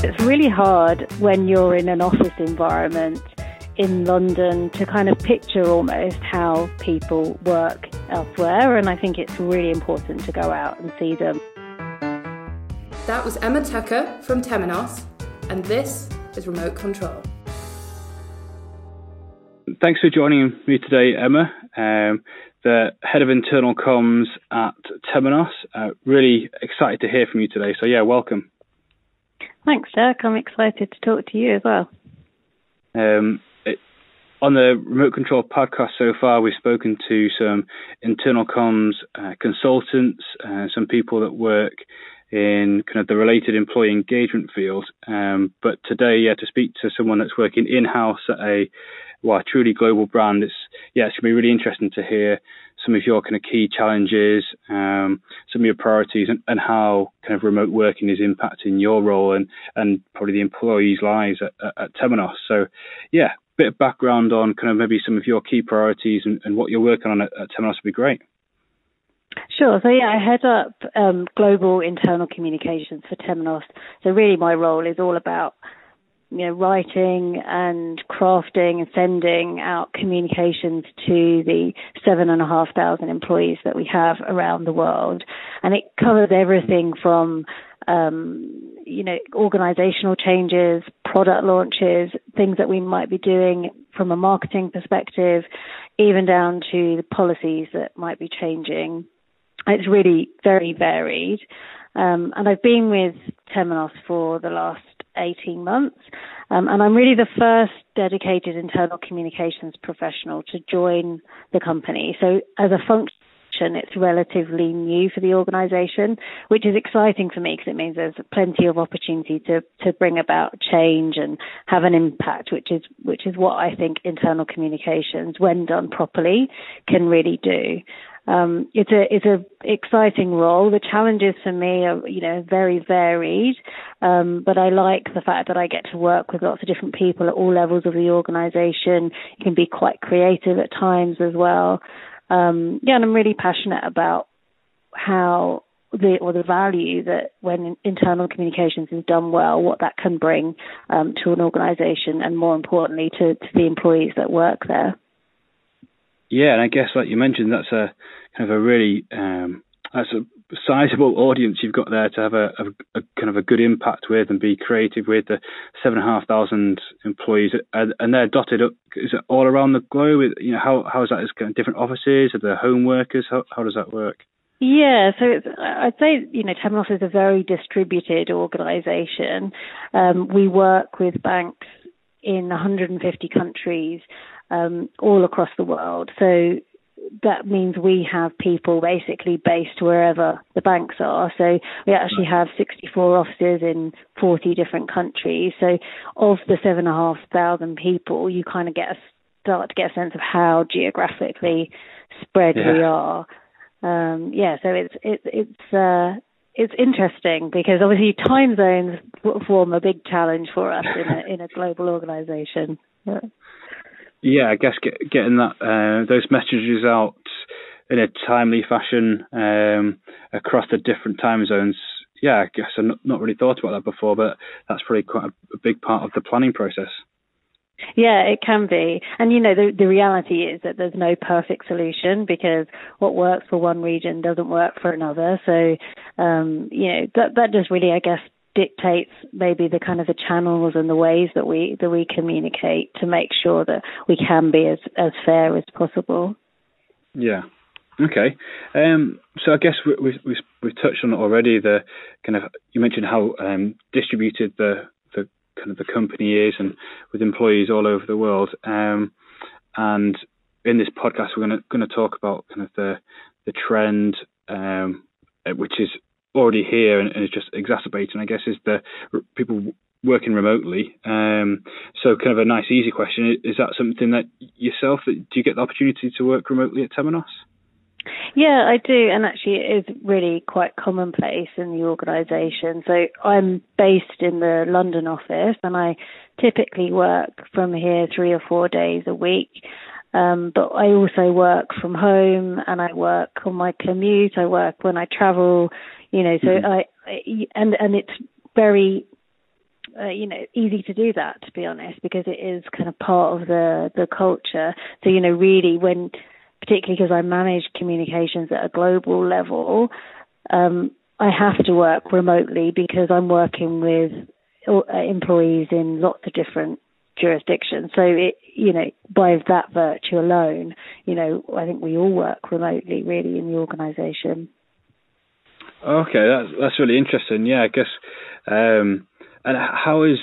It's really hard when you're in an office environment in London to kind of picture almost how people work elsewhere, and I think it's really important to go out and see them. That was Emma Tucker from Temenos, and this is Remote Control. Thanks for joining me today, Emma, um, the head of internal comms at Temenos. Uh, really excited to hear from you today. So, yeah, welcome. Thanks, Jack. I'm excited to talk to you as well. Um, it, on the Remote Control podcast so far, we've spoken to some internal comms uh, consultants, uh, some people that work in kind of the related employee engagement field. Um, but today, yeah, to speak to someone that's working in house at a well, a truly global brand, it's yeah, it's gonna be really interesting to hear some of your kind of key challenges, um, some of your priorities, and, and, how kind of remote working is impacting your role and, and probably the employees' lives at, at, at Temenos. So, yeah, a bit of background on kind of maybe some of your key priorities and, and what you're working on at, at Temenos would be great. Sure. So yeah, I head up um, global internal communications for Temenos. So really, my role is all about you know, writing and crafting and sending out communications to the seven and a half thousand employees that we have around the world. And it covers everything from, um, you know, organizational changes, product launches, things that we might be doing from a marketing perspective, even down to the policies that might be changing. It's really very varied. Um, and I've been with Temenos for the last 18 months. Um, and I'm really the first dedicated internal communications professional to join the company. So as a function, it's relatively new for the organization, which is exciting for me because it means there's plenty of opportunity to, to bring about change and have an impact, which is, which is what I think internal communications, when done properly, can really do. Um, it's a it's a exciting role. The challenges for me are you know very varied, um, but I like the fact that I get to work with lots of different people at all levels of the organisation. It can be quite creative at times as well. Um, yeah, and I'm really passionate about how the or the value that when internal communications is done well, what that can bring um, to an organisation, and more importantly to, to the employees that work there. Yeah, and I guess like you mentioned, that's a kind of a really um, that's a sizable audience you've got there to have a, a, a, kind of a good impact with and be creative with. The seven and a half thousand employees and they're dotted up is it all around the globe? You know how how is that? Is kind of different offices? Are there home workers? How, how does that work? Yeah, so I'd say you know Temenos is a very distributed organisation. Um, we work with banks in 150 countries um, all across the world. So that means we have people basically based wherever the banks are. So we actually have 64 offices in 40 different countries. So of the seven and a half thousand people, you kind of get a start to get a sense of how geographically spread yeah. we are. Um, yeah, so it's it, it's uh, it's interesting because obviously time zones form a big challenge for us in a in a global organisation. Yeah yeah, I guess get, getting that uh, those messages out in a timely fashion um, across the different time zones. Yeah, I guess I've not, really thought about that before, but that's probably quite a, a big part of the planning process. Yeah, it can be. And you know, the the reality is that there's no perfect solution because what works for one region doesn't work for another. So um, you know, that that just really I guess dictates maybe the kind of the channels and the ways that we that we communicate to make sure that we can be as as fair as possible. Yeah. Okay. Um, so I guess we, we, we, we've touched on it already. The kind of you mentioned how um, distributed the the kind of the company is, and with employees all over the world. Um, and in this podcast, we're going to going to talk about kind of the the trend, um, which is already here and, and just exacerbating, I guess, is the people working remotely. Um, so, kind of a nice, easy question: Is that something that yourself do you get the opportunity to work remotely at Temenos? Yeah, I do, and actually, it is really quite commonplace in the organisation. So, I'm based in the London office, and I typically work from here three or four days a week. Um, but I also work from home and I work on my commute. I work when I travel, you know, so mm-hmm. I, and, and it's very, uh, you know easy to do that to be honest because it is kind of part of the the culture. So you know really when particularly because I manage communications at a global level, um, I have to work remotely because I'm working with uh, employees in lots of different jurisdictions. So it, you know, by that virtue alone, you know, I think we all work remotely really in the organisation. Okay, that's that's really interesting. Yeah, I guess. Um, and how is?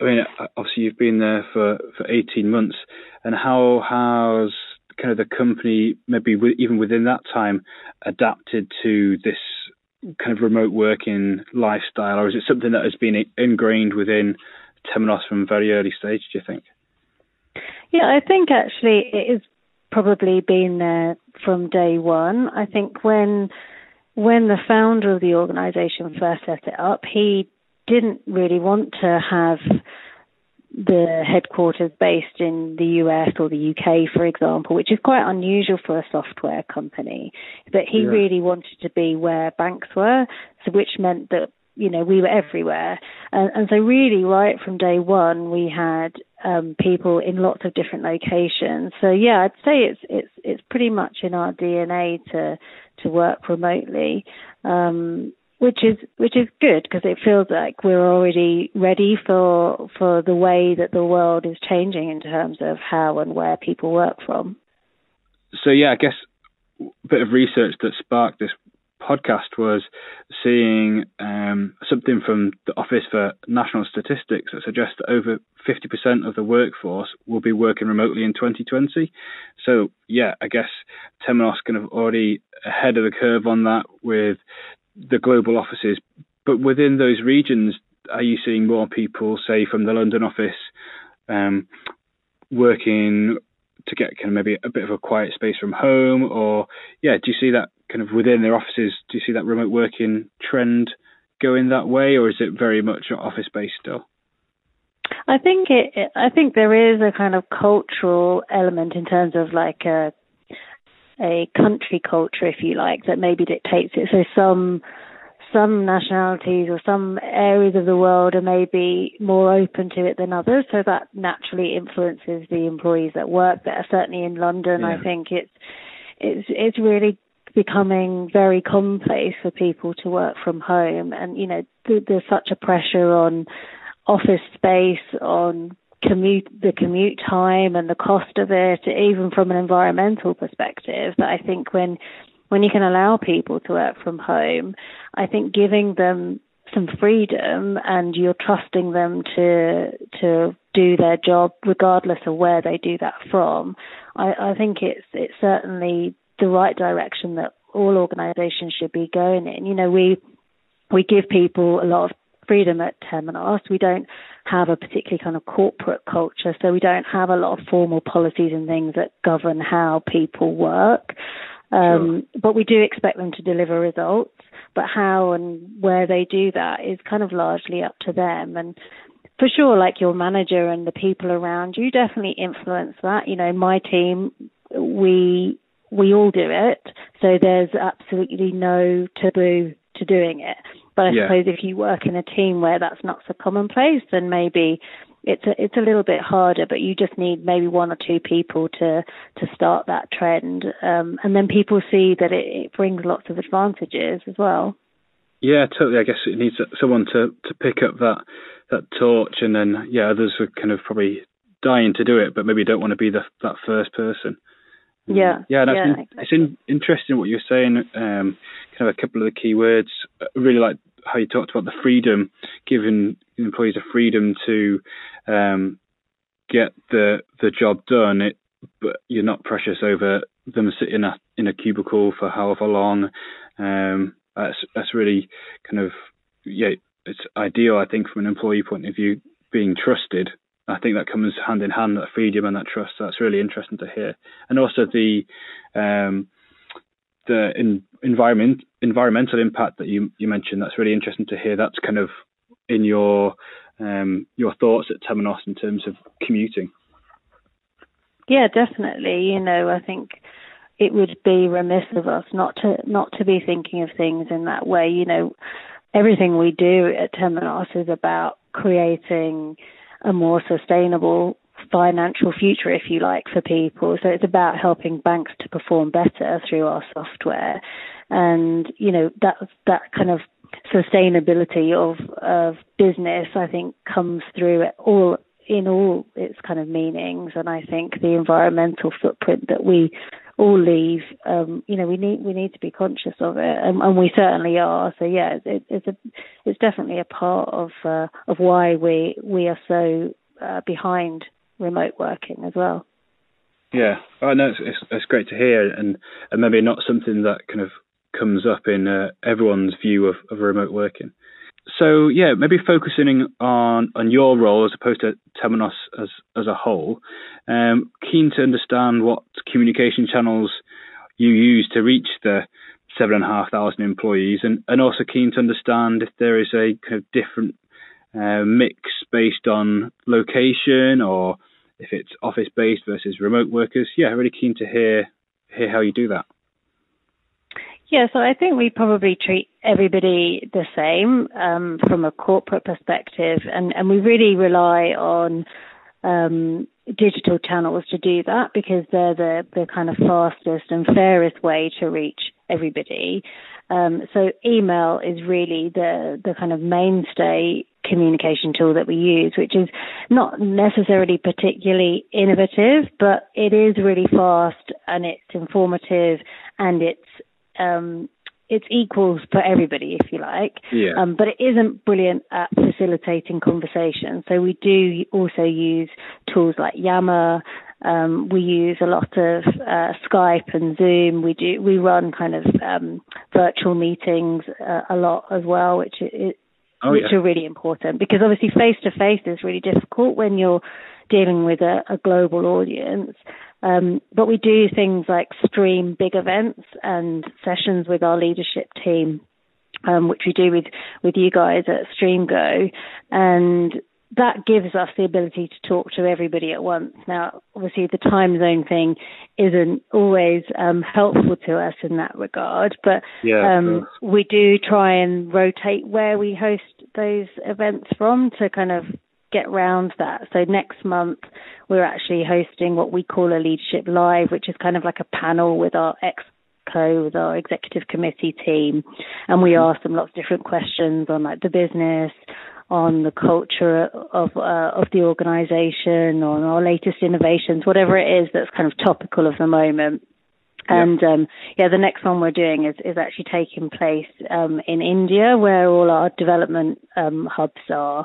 I mean, obviously you've been there for for eighteen months, and how has kind of the company maybe even within that time adapted to this kind of remote working lifestyle, or is it something that has been ingrained within Temenos from very early stage? Do you think? Yeah, I think actually it has probably been there from day one. I think when when the founder of the organization first set it up, he didn't really want to have the headquarters based in the US or the UK, for example, which is quite unusual for a software company. But he yeah. really wanted to be where banks were, so which meant that you know we were everywhere, and, and so really right from day one we had um, people in lots of different locations. So yeah, I'd say it's it's it's pretty much in our DNA to to work remotely, um, which is which is good because it feels like we're already ready for for the way that the world is changing in terms of how and where people work from. So yeah, I guess a bit of research that sparked this podcast was seeing um, something from the Office for National Statistics that suggests that over 50% of the workforce will be working remotely in 2020. So, yeah, I guess Temenos kind of already ahead of the curve on that with the global offices. But within those regions, are you seeing more people, say, from the London office, um, working to get kind of maybe a bit of a quiet space from home, or yeah, do you see that kind of within their offices? Do you see that remote working trend going that way, or is it very much office based still? I think it. I think there is a kind of cultural element in terms of like a a country culture, if you like, that maybe dictates it. So some some nationalities or some areas of the world are maybe more open to it than others, so that naturally influences the employees that work there. Certainly in London, yeah. I think it's it's it's really becoming very commonplace for people to work from home, and you know th- there's such a pressure on office space, on commute the commute time and the cost of it, even from an environmental perspective. That I think when when you can allow people to work from home, I think giving them some freedom and you're trusting them to to do their job regardless of where they do that from. I, I think it's it's certainly the right direction that all organisations should be going in. You know, we we give people a lot of freedom at Temenos. We don't have a particularly kind of corporate culture, so we don't have a lot of formal policies and things that govern how people work. Um, sure. But we do expect them to deliver results. But how and where they do that is kind of largely up to them. And for sure, like your manager and the people around you definitely influence that. You know, my team, we we all do it, so there's absolutely no taboo to doing it. But I yeah. suppose if you work in a team where that's not so commonplace, then maybe it's a, it's a little bit harder, but you just need maybe one or two people to to start that trend, um, and then people see that it, it brings lots of advantages as well. Yeah, totally. I guess it needs someone to to pick up that that torch, and then yeah, others are kind of probably dying to do it, but maybe don't want to be the that first person. Yeah, yeah, that's yeah, exactly. it's in, interesting what you're saying. Um, kind of a couple of the key words. I really like how you talked about the freedom, giving employees a freedom to um, get the the job done. It, but you're not precious over them sitting in a in a cubicle for however long. Um, that's that's really kind of yeah, it's ideal. I think from an employee point of view, being trusted. I think that comes hand in hand that freedom and that trust. That's really interesting to hear, and also the um, the in, environment environmental impact that you you mentioned. That's really interesting to hear. That's kind of in your um, your thoughts at Temenos in terms of commuting. Yeah, definitely. You know, I think it would be remiss of us not to not to be thinking of things in that way. You know, everything we do at Temenos is about creating a more sustainable financial future, if you like, for people. So it's about helping banks to perform better through our software, and you know that that kind of sustainability of of business, I think, comes through all in all its kind of meanings. And I think the environmental footprint that we all leave, um, you know, we need we need to be conscious of it, and, and we certainly are. So yeah, it, it's a it's definitely a part of uh, of why we we are so uh, behind remote working as well. Yeah, I know it's, it's, it's great to hear, and, and maybe not something that kind of comes up in uh, everyone's view of, of remote working. So yeah, maybe focusing on on your role as opposed to Temenos as as a whole. Um, keen to understand what communication channels you use to reach the seven and a half thousand employees, and and also keen to understand if there is a kind of different uh, mix based on location or if it's office based versus remote workers. Yeah, really keen to hear hear how you do that. Yeah, so I think we probably treat everybody the same um, from a corporate perspective, and, and we really rely on um, digital channels to do that because they're the, the kind of fastest and fairest way to reach everybody. Um, so email is really the the kind of mainstay communication tool that we use, which is not necessarily particularly innovative, but it is really fast and it's informative and it's um, it's equals for everybody, if you like. Yeah. Um, but it isn't brilliant at facilitating conversation. So we do also use tools like Yammer. Um, we use a lot of uh, Skype and Zoom. We do we run kind of um, virtual meetings uh, a lot as well, which is, oh, which yeah. are really important because obviously face to face is really difficult when you're dealing with a, a global audience. Um, but we do things like stream big events and sessions with our leadership team, um, which we do with, with you guys at StreamGo. And that gives us the ability to talk to everybody at once. Now, obviously, the time zone thing isn't always um, helpful to us in that regard, but yeah, um, we do try and rotate where we host those events from to kind of get round that. So next month we're actually hosting what we call a leadership live, which is kind of like a panel with our ex co with our executive committee team, and we mm-hmm. ask them lots of different questions on like the business, on the culture of uh, of the organisation, on our latest innovations, whatever it is that's kind of topical of the moment. And um, yeah, the next one we're doing is, is actually taking place um, in India, where all our development um, hubs are.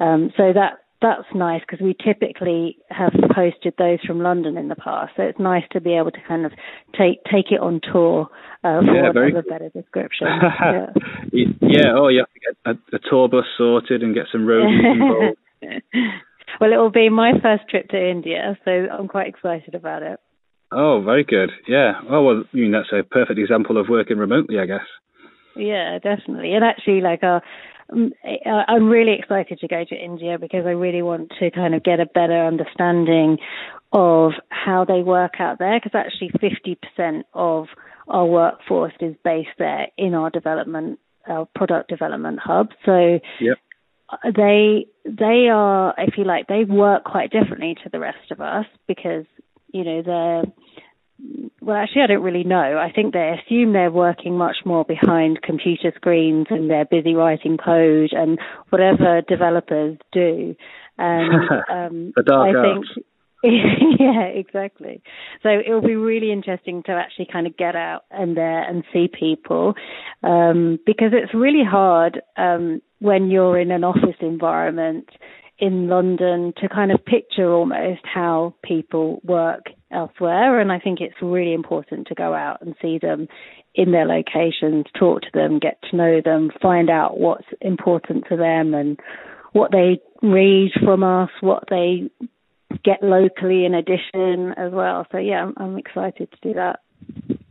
Um, so that that's nice because we typically have hosted those from London in the past. So it's nice to be able to kind of take take it on tour uh, for yeah, very... a better description. yeah. yeah. Oh, you have to get a, a tour bus sorted and get some roads involved. well, it will be my first trip to India, so I'm quite excited about it. Oh, very good. Yeah. Oh, well, I mean, that's a perfect example of working remotely, I guess. Yeah, definitely. And actually, like our Mm, eh, I'm really excited to go to India because I really want to kind of get a better understanding of how they work out there because actually 50% of our workforce is based there in our development our product development hub so yep. they they are if you like they work quite differently to the rest of us because you know they're well, actually, I don't really know. I think they assume they're working much more behind computer screens and they're busy writing code and whatever developers do. And um, the dark I think, yeah, exactly. So it will be really interesting to actually kind of get out and there and see people um, because it's really hard um, when you're in an office environment in London to kind of picture almost how people work elsewhere. And I think it's really important to go out and see them in their locations, talk to them, get to know them, find out what's important to them and what they read from us, what they get locally in addition as well. So yeah, I'm, I'm excited to do that.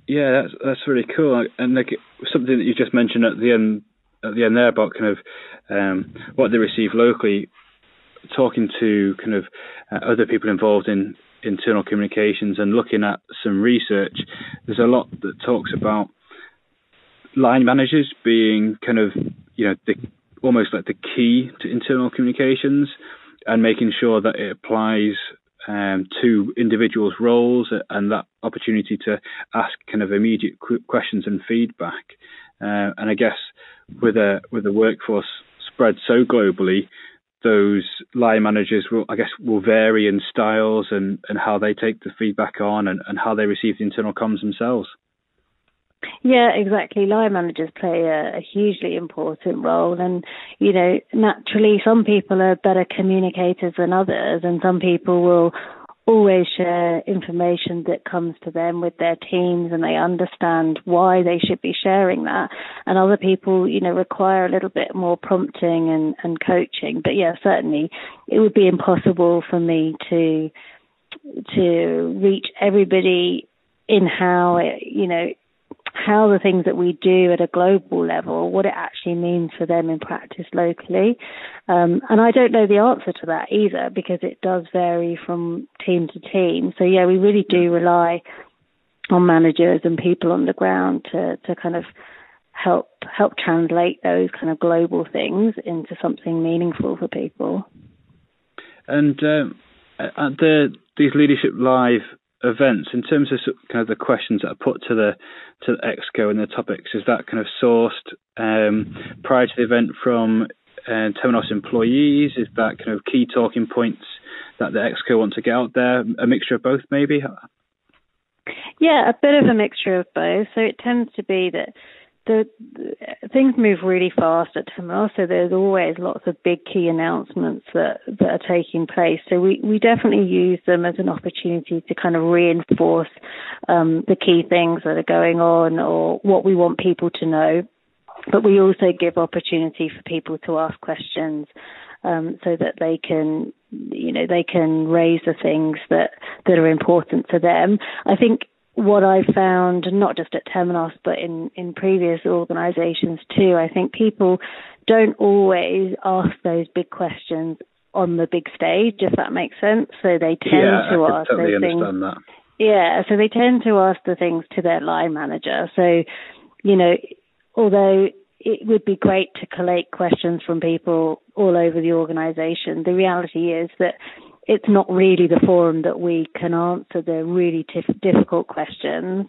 Yeah, that's that's really cool. And like something that you just mentioned at the end at the end there about kind of um, what they receive locally talking to kind of uh, other people involved in internal communications and looking at some research, there's a lot that talks about line managers being kind of you know, the, almost like the key to internal communications and making sure that it applies um, to individuals' roles and that opportunity to ask kind of immediate questions and feedback. Uh, and I guess with a with a workforce spread so globally, those line managers will, I guess, will vary in styles and, and how they take the feedback on and, and how they receive the internal comms themselves. Yeah, exactly. Line managers play a, a, hugely important role, and you know, naturally, some people are better communicators than others, and some people will always share information that comes to them with their teams and they understand why they should be sharing that. And other people you know require a little bit more prompting and, and coaching. But yeah certainly it would be impossible for me to to reach everybody in how it, you know how the things that we do at a global level, what it actually means for them in practice locally. Um, and I don't know the answer to that either because it does vary from team to team. So yeah, we really do rely on managers and people on the ground to, to kind of help help translate those kind of global things into something meaningful for people. And um, at the these leadership live events in terms of kind of the questions that are put to the to the exco and the topics is that kind of sourced um, prior to the event from uh, employees? Is that kind of key talking points that the exco want to get out there? A mixture of both maybe? Yeah a bit of a mixture of both. So it tends to be that the, the, things move really fast at Temenos, so there's always lots of big key announcements that, that are taking place. So we, we definitely use them as an opportunity to kind of reinforce um, the key things that are going on or what we want people to know. But we also give opportunity for people to ask questions um, so that they can, you know, they can raise the things that that are important to them. I think what I found, not just at Temenos, but in, in previous organizations too, I think people don't always ask those big questions on the big stage, if that makes sense. So they tend yeah, to ask totally those things. That. Yeah, so they tend to ask the things to their line manager. So, you know, although it would be great to collate questions from people all over the organization, the reality is that it's not really the forum that we can answer the really difficult questions.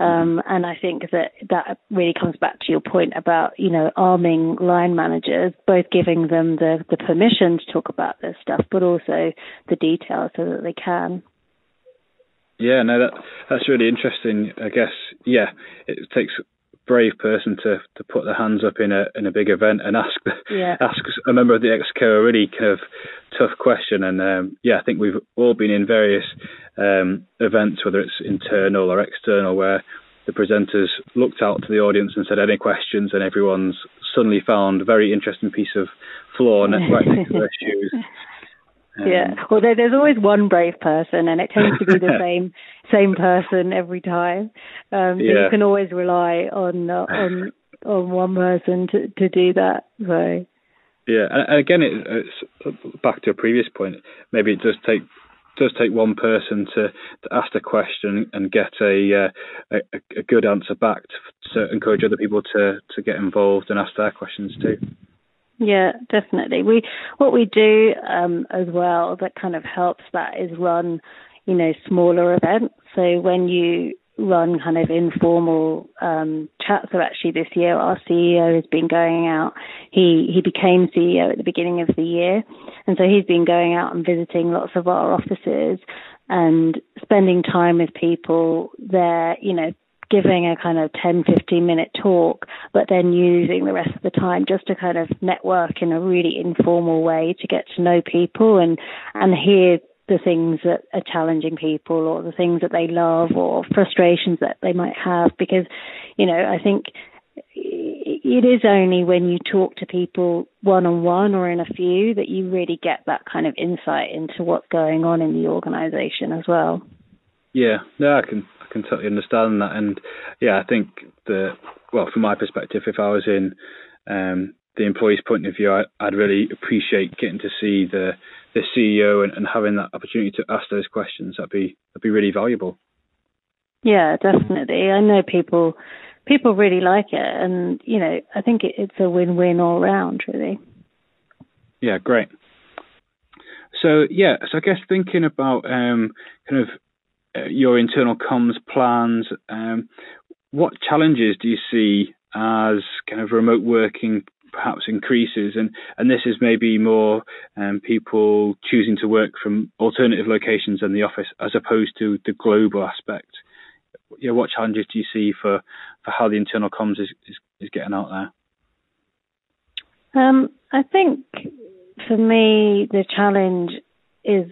Um, and I think that that really comes back to your point about, you know, arming line managers, both giving them the, the permission to talk about this stuff, but also the details so that they can. Yeah, no, that that's really interesting. I guess, yeah, it takes brave person to to put their hands up in a in a big event and ask yeah. ask a member of the exco a really kind of tough question. And um, yeah, I think we've all been in various um, events, whether it's internal or external, where the presenters looked out to the audience and said any questions, and everyone's suddenly found a very interesting piece of floor right next to their shoes. Um, yeah, although there's always one brave person, and it tends to be the same same person every time. Um, so yeah. you can always rely on uh, on on one person to to do that. So. Yeah, and again, it, it's back to a previous point. Maybe it does take does take one person to, to ask the question and get a, uh, a, a good answer back to, to encourage other people to to get involved and ask their questions too. Yeah, definitely. We what we do um, as well that kind of helps that is run, you know, smaller events. So when you run kind of informal um, chats, so actually this year our CEO has been going out. He he became CEO at the beginning of the year, and so he's been going out and visiting lots of our offices and spending time with people there. You know, giving a kind of 10, 15 minute talk, but then using the rest of the time just to kind of network in a really informal way to get to know people and, and hear the things that are challenging people or the things that they love or frustrations that they might have because, you know, I think it is only when you talk to people one on one or in a few that you really get that kind of insight into what's going on in the organization as well. Yeah, no, I can can totally understand that, and yeah, I think the well, from my perspective, if I was in um, the employee's point of view, I, would really appreciate getting to see the the CEO and, and having that opportunity to ask those questions. That'd be that'd be really valuable. Yeah, definitely. I know people people really like it, and you know, I think it, it's a win-win all round, really. Yeah, great. So yeah, so I guess thinking about um, kind of your internal comms plans, um, what challenges do you see as kind of remote working perhaps increases, and and this is maybe more um, people choosing to work from alternative locations in the office as opposed to the global aspect. Yeah, what challenges do you see for, for how the internal comms is, is, is getting out there? Um, I think for me the challenge is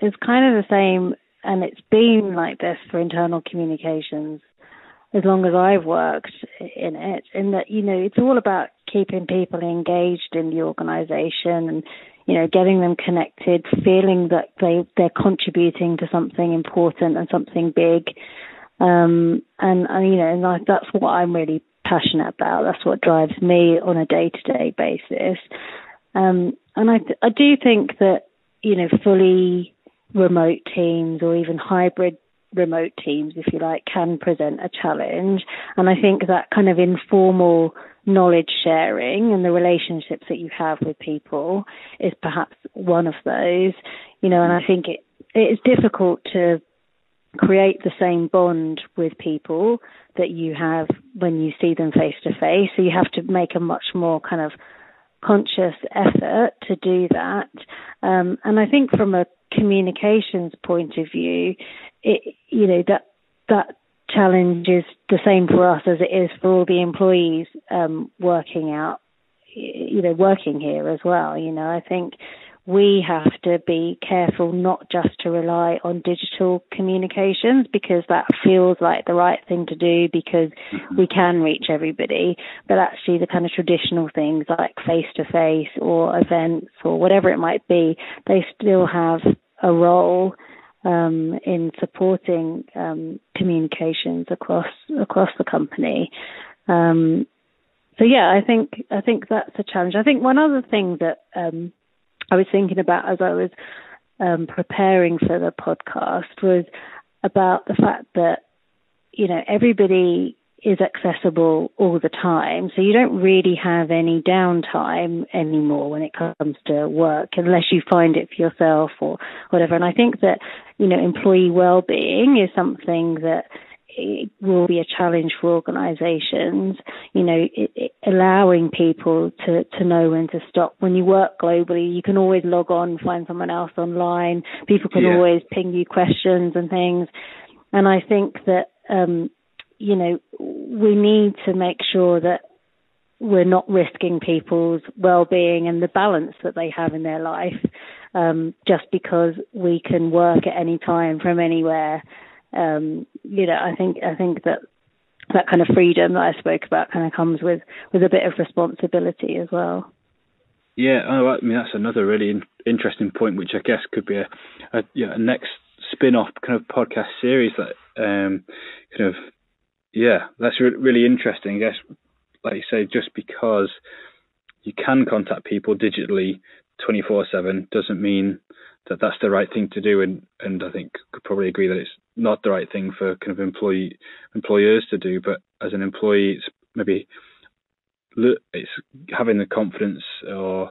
is kind of the same, and it's been like this for internal communications as long as I've worked in it, in that, you know, it's all about keeping people engaged in the organization and, you know, getting them connected, feeling that they, they're contributing to something important and something big. Um, and, and, you know, and I, that's what I'm really passionate about. That's what drives me on a day to day basis. Um, and I, I do think that, you know, fully remote teams or even hybrid remote teams, if you like, can present a challenge. And I think that kind of informal knowledge sharing and the relationships that you have with people is perhaps one of those. You know, and I think it it is difficult to create the same bond with people that you have when you see them face to face. So you have to make a much more kind of conscious effort to do that. Um, and I think from a communications point of view, it, you know, that, that challenge is the same for us as it is for all the employees um, working out, you know, working here as well. You know, I think we have to be careful not just to rely on digital communications because that feels like the right thing to do because mm-hmm. we can reach everybody, but actually the kind of traditional things like face to face or events or whatever it might be, they still have a role um, in supporting um, communications across across the company. Um, so yeah, I think I think that's a challenge. I think one other thing that um, I was thinking about as I was um, preparing for the podcast was about the fact that you know everybody is accessible all the time. So you don't really have any downtime anymore when it comes to work unless you find it for yourself or whatever. And I think that, you know, employee well-being is something that it will be a challenge for organizations, you know, it, it, allowing people to, to know when to stop. When you work globally, you can always log on, find someone else online. People can yeah. always ping you questions and things. And I think that, um, you know, we need to make sure that we're not risking people's well-being and the balance that they have in their life um, just because we can work at any time from anywhere. Um, you know, I think I think that that kind of freedom that I spoke about kind of comes with with a bit of responsibility as well. Yeah, oh, I mean that's another really in- interesting point, which I guess could be a, a, you know, a next spin-off kind of podcast series that um, kind of yeah, that's re- really interesting. I guess, like you say, just because you can contact people digitally 24 7 doesn't mean that that's the right thing to do. And, and I think could probably agree that it's not the right thing for kind of employee employers to do. But as an employee, it's maybe it's having the confidence or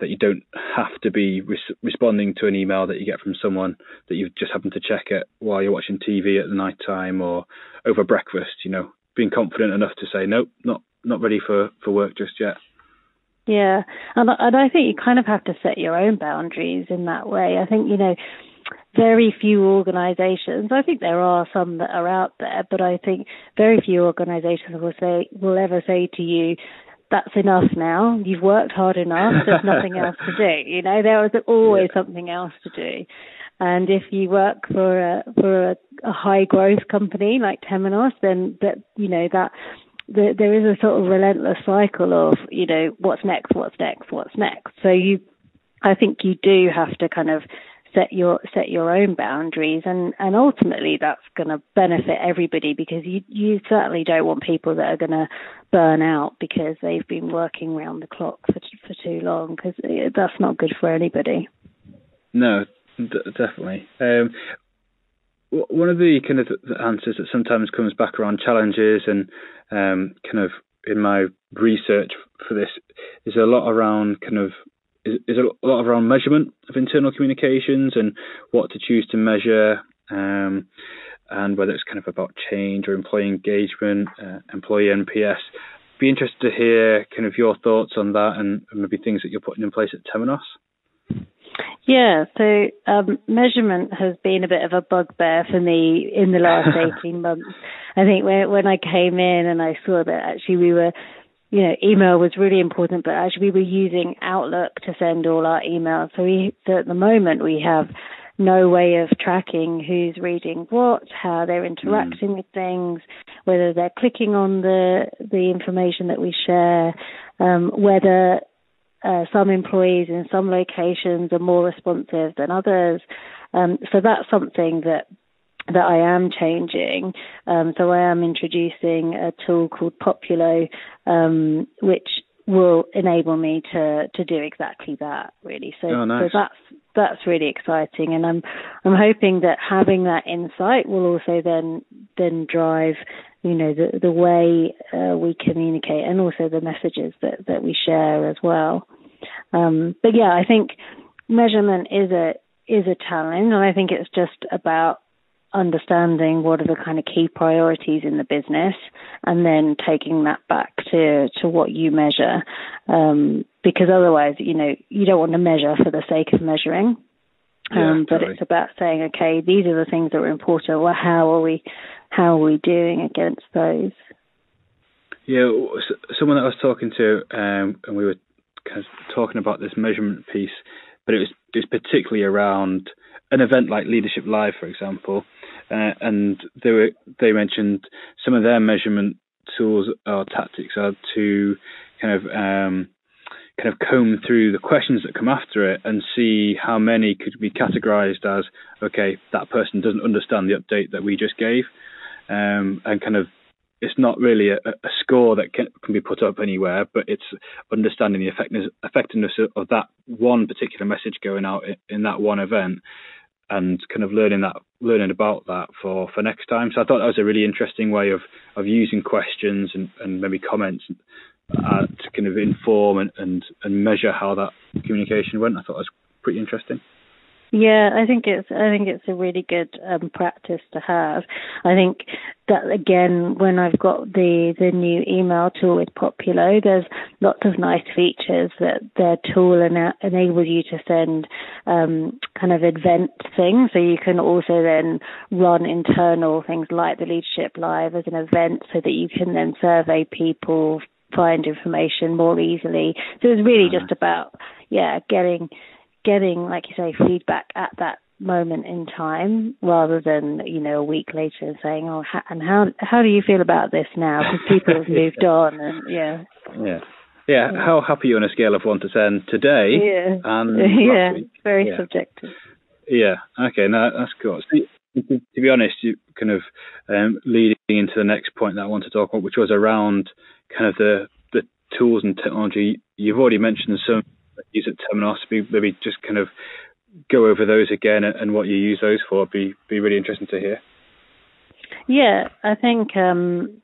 that you don't have to be res- responding to an email that you get from someone that you just happen to check it while you're watching TV at the night time or over breakfast. You know, being confident enough to say nope, not not ready for for work just yet. Yeah, and and I think you kind of have to set your own boundaries in that way. I think you know very few organizations i think there are some that are out there but i think very few organizations will say will ever say to you that's enough now. You've worked hard enough. There's nothing else to do. You know, there is always yeah. something else to do. And if you work for a for a, a high growth company like Temenos, then that you know that the, there is a sort of relentless cycle of you know what's next, what's next, what's next. So you, I think you do have to kind of set your set your own boundaries and and ultimately that's going to benefit everybody because you you certainly don't want people that are going to burn out because they've been working round the clock for for too long because that's not good for anybody. No d- definitely. Um, one of the kind of answers that sometimes comes back around challenges and um, kind of in my research for this is a lot around kind of is, is a lot around measurement of internal communications and what to choose to measure um, and whether it's kind of about change or employee engagement, uh, employee NPS. Be interested to hear kind of your thoughts on that and maybe things that you're putting in place at Temenos. Yeah, so um, measurement has been a bit of a bugbear for me in the last 18 months. I think when, when I came in and I saw that actually we were, you know, email was really important, but actually we were using Outlook to send all our emails. So we, so at the moment we have no way of tracking who's reading what, how they're interacting mm. with things, whether they're clicking on the the information that we share, um, whether uh, some employees in some locations are more responsive than others. Um, so that's something that that I am changing. Um, so I am introducing a tool called Poppulo, um, which will enable me to to do exactly that. Really. So, oh, nice. so that's that's really exciting, and I'm I'm hoping that having that insight will also then then drive you know the the way uh, we communicate and also the messages that that we share as well. Um, but yeah, I think measurement is a is a challenge, and I think it's just about understanding what are the kind of key priorities in the business and then taking that back to to what you measure. Um, because otherwise you know you don't want to measure for the sake of measuring. Um, but it's about saying okay these are the things that are important. Well how are we how are we doing against those? Yeah someone that I was talking to um, and we were kind of talking about this measurement piece but it was it was particularly around an event like Leadership Live, for example, uh, and they were they mentioned some of their measurement tools or tactics are to kind of um, kind of comb through the questions that come after it and see how many could be categorized as okay that person doesn't understand the update that we just gave. Um, and kind of it's not really a, a score that can, can, be put up anywhere, but it's understanding the effectiveness, effectiveness of that one particular message going out in, in that one event and kind of learning that learning about that for for next time. So i thought that was a really interesting way of of using questions and, and maybe comments uh, to kind of inform and, and and measure how that communication went. I thought was pretty interesting yeah, I think it's I think it's a really good um, practice to have. I think that again, when I've got the the new email tool with Poppulo, there's lots of nice features that their tool ena- enables you to send um, kind of event things. So you can also then run internal things like the Leadership Live as an event, so that you can then survey people, find information more easily. So it's really just about yeah, getting getting, like you say, feedback at that moment in time rather than you know a week later and saying oh ha- and how how do you feel about this now? Because people have moved on and yeah. Yeah. Yeah how happy are you on a scale of 1 to 10 today yeah. and yeah very yeah. subjective. Yeah okay no that's cool. To, to be honest you kind of um, leading into the next point that I want to talk about which was around kind of the the tools and technology. You've already mentioned some use at Temenos. Maybe just kind of go over those again and, what you use those for. Be be really interesting to hear. Yeah, I think um,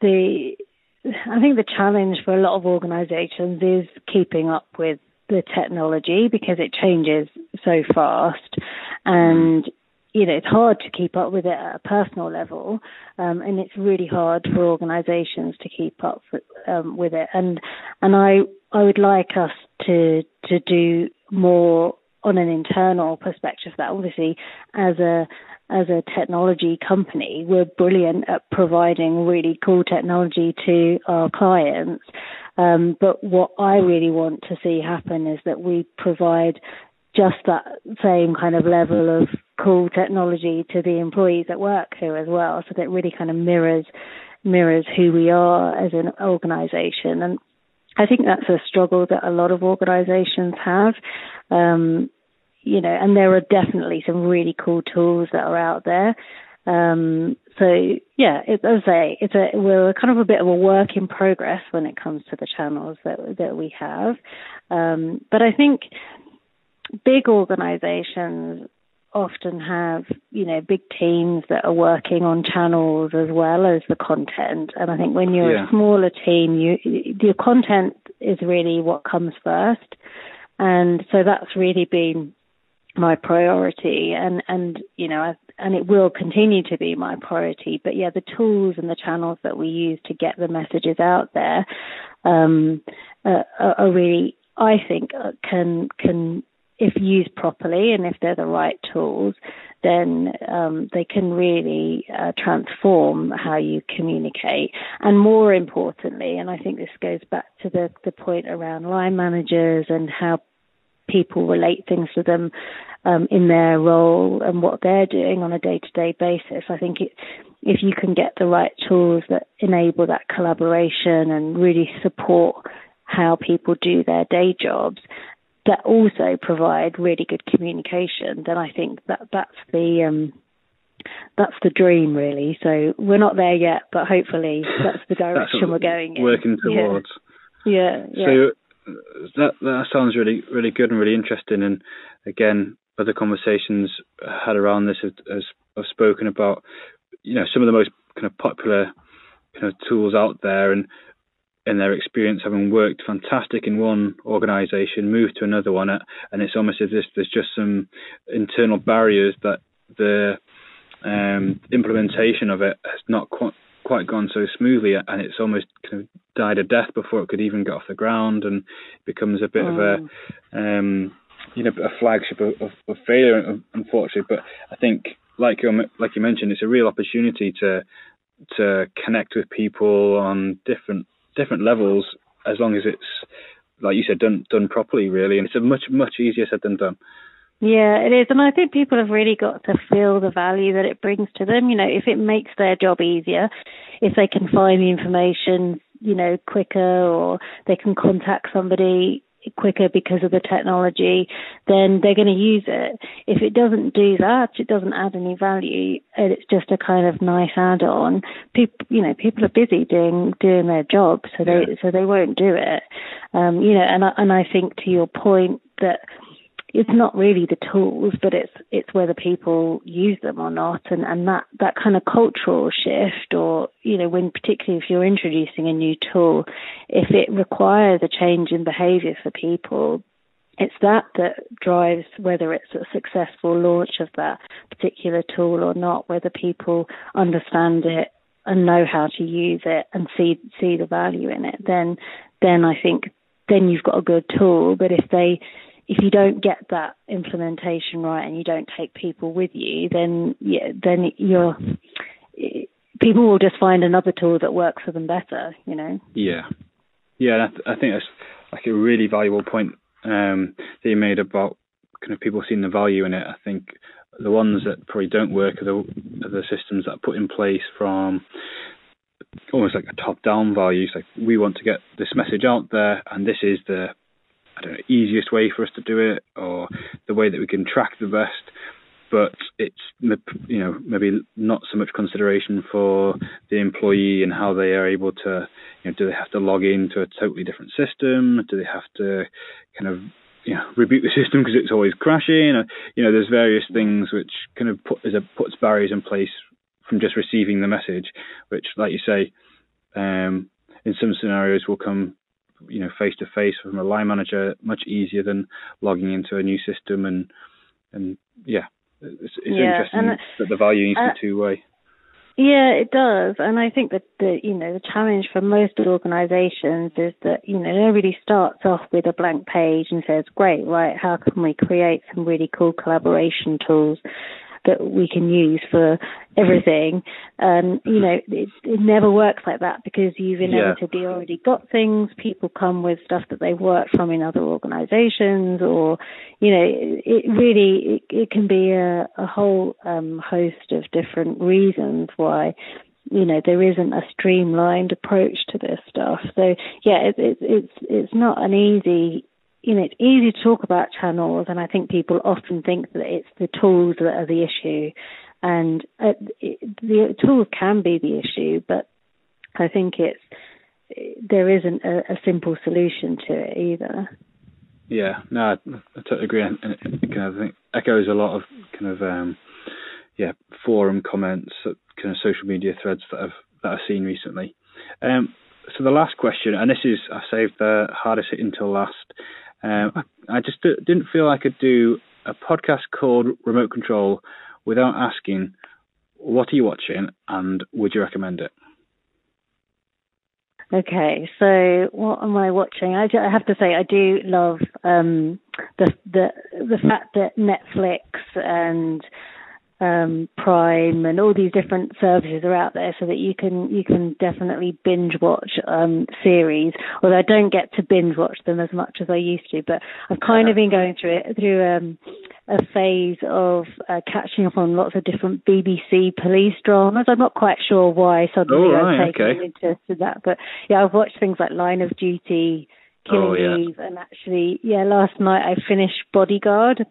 the I think the challenge for a lot of organisations is keeping up with the technology because it changes so fast, and you know it's hard to keep up with it at a personal level, um, and it's really hard for organisations to keep up with, um, with it. And and I I would like us to to do more on an internal perspective. That obviously, as a as a technology company, we're brilliant at providing really cool technology to our clients. Um, but what I really want to see happen is that we provide just that same kind of level of cool technology to the employees that work here as well, so that really kind of mirrors mirrors who we are as an organization. And I think that's a struggle that a lot of organizations have. Um, you know, and there are definitely some really cool tools that are out there. Um, so yeah, it, as I say, it's a we're kind of a bit of a work in progress when it comes to the channels that that we have. Um, but I think big organizations often have, you know, big teams that are working on channels as well as the content. And I think when you're yeah. a smaller team, you your content is really what comes first. And so that's really been my priority and and you know and it will continue to be my priority but yeah the tools and the channels that we use to get the messages out there um, uh, are really i think uh, can can if used properly and if they're the right tools, then um, they can really uh, transform how you communicate. And more importantly, and I think this goes back to the, the point around line managers and how people relate things to them um, in their role and what they're doing on a day to day basis. I think it, if you can get the right tools that enable that collaboration and really support how people do their day jobs, that also provide really good communication, then I think that that's the um, that's the dream really. So we're not there yet, but hopefully that's the direction that's we're going in. Working towards. Yeah. yeah. So that that sounds really really good and really interesting. And again, other conversations had around this has, have spoken about you know some of the most kind of popular kind of tools out there and in their experience having worked fantastic in one organization, moved to another one, and it's almost as if there's just some internal barriers that the um, implementation of it has not quite quite gone so smoothly, and it's almost kind of died a death before it could even get off the ground, and becomes a bit of a oh. um, you know a flagship of, of, of, failure, unfortunately. But I think, like you like you mentioned, it's a real opportunity to to connect with people on different different levels as long as it's like you said done done properly really and it's a much much easier said than done yeah, it is. And I think people have really got to feel the value that it brings to them. You know, if it makes their job easier, if they can find the information, you know, quicker or they can contact somebody quicker because of the technology, then they're going to use it. If it doesn't do that, it doesn't add any value, and it's just a kind of nice add-on. People, you know, people are busy doing doing their job, so they yeah. so they won't do it. Um, you know, and I, and I think to your point that it's not really the tools, but it's it's whether people use them or not, and and that that kind of cultural shift, or you know, when particularly if you're introducing a new tool, if it requires a change in behaviour for people, it's that that drives whether it's a successful launch of that particular tool or not, whether people understand it and know how to use it and see see the value in it. Then then I think then you've got a good tool. But if they if you don't get that implementation right and you don't take people with you, then yeah, then you're people will just find another tool that works for them better. You know. Yeah, yeah. I think that's like a really valuable point um, that you made about kind of people seeing the value in it. I think the ones that probably don't work are the, are the systems that are put in place from almost like a top-down values. Like we want to get this message out there, and this is the I don't know, easiest way for us to do it or the way that we can track the best. But it's you know maybe not so much consideration for the employee and how they are able to you know do they have to log into a totally different system? Do they have to kind of you know reboot the system because it's always crashing? You know there's various things which kind of put a, puts barriers in place from just receiving the message, which like you say, um, in some scenarios will come you know face to face from a line manager much easier than logging into a new system and and yeah it's, it's yeah, interesting that the value needs uh, to be two way yeah, it does, and I think that the you know the challenge for most organisations is that you know nobody starts off with a blank page and says, "Great, right? How can we create some really cool collaboration tools?" That we can use for everything. And you know, it, it never works like that because you've inevitably yeah. already got things. People come with stuff that they've worked from in other organisations, or you know, it, it really it, it, can be a, a whole um, host of different reasons why you know there isn't a streamlined approach to this stuff. So yeah, it, it, it's it's not an easy you know, it's easy to talk about channels, and I think people often think that it's the tools that are the issue, and uh, it, the tools can be the issue, but I think it's there isn't a, a simple solution to it either. Yeah, no, I, I totally agree, and, it kind of think echoes a lot of kind of um, yeah forum comments, kind of social media threads that I've that I've seen recently. Um, so the last question, and this is I saved the hardest hit until last. Um, I, I, just didn't feel I could do a podcast called Remote Control without asking, what are you watching, and would you recommend it? Okay, so what am I watching? I, I have to say I do love um, the the the fact that Netflix and um, Prime and all these different services are out there, so that you can you can definitely binge watch um, series. Although I don't get to binge watch them as much as I used to, but I've kind of been going through it through um, a phase of uh, catching up on lots of different BBC police dramas. I'm not quite sure why suddenly oh, right, I've taken okay. interest in that, but yeah, I've watched things like Line of Duty. Killing oh, yeah. Eve, and actually, yeah, last night I finished Bodyguard,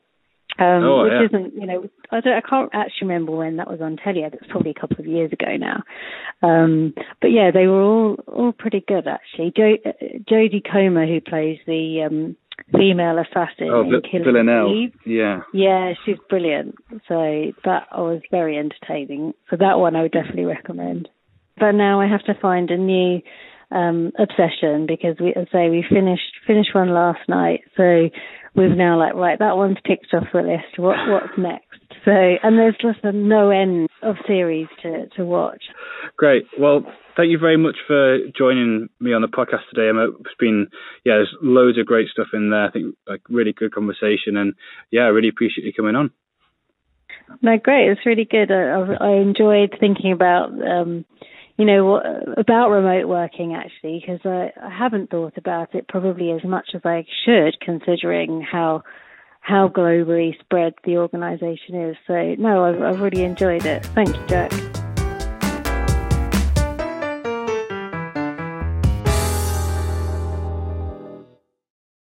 um, oh, which yeah. isn't, you know, I don't, I can't actually remember when that was on telly. It's probably a couple of years ago now. Um, but yeah, they were all all pretty good actually. Jo, uh, Jodie Comer, who plays the um, female assassin Oh, in Killing Eve, Yeah. yeah, she's brilliant. So that was very entertaining. So that one I would definitely recommend. But now I have to find a new um, obsession because we as I say we finished finished one last night. So we've now like right that one's ticked off the list. What what's next? So and there's just a no end of series to to watch. Great. Well, thank you very much for joining me on the podcast today. Emma. It's been yeah, there's loads of great stuff in there. I think like really good conversation, and yeah, I really appreciate you coming on. No, great. It's really good. I, I enjoyed thinking about, um, you know, about remote working actually, because I, I haven't thought about it probably as much as I should, considering how how globally spread the organisation is. So no, I've, I've really enjoyed it. Thank you, Jack.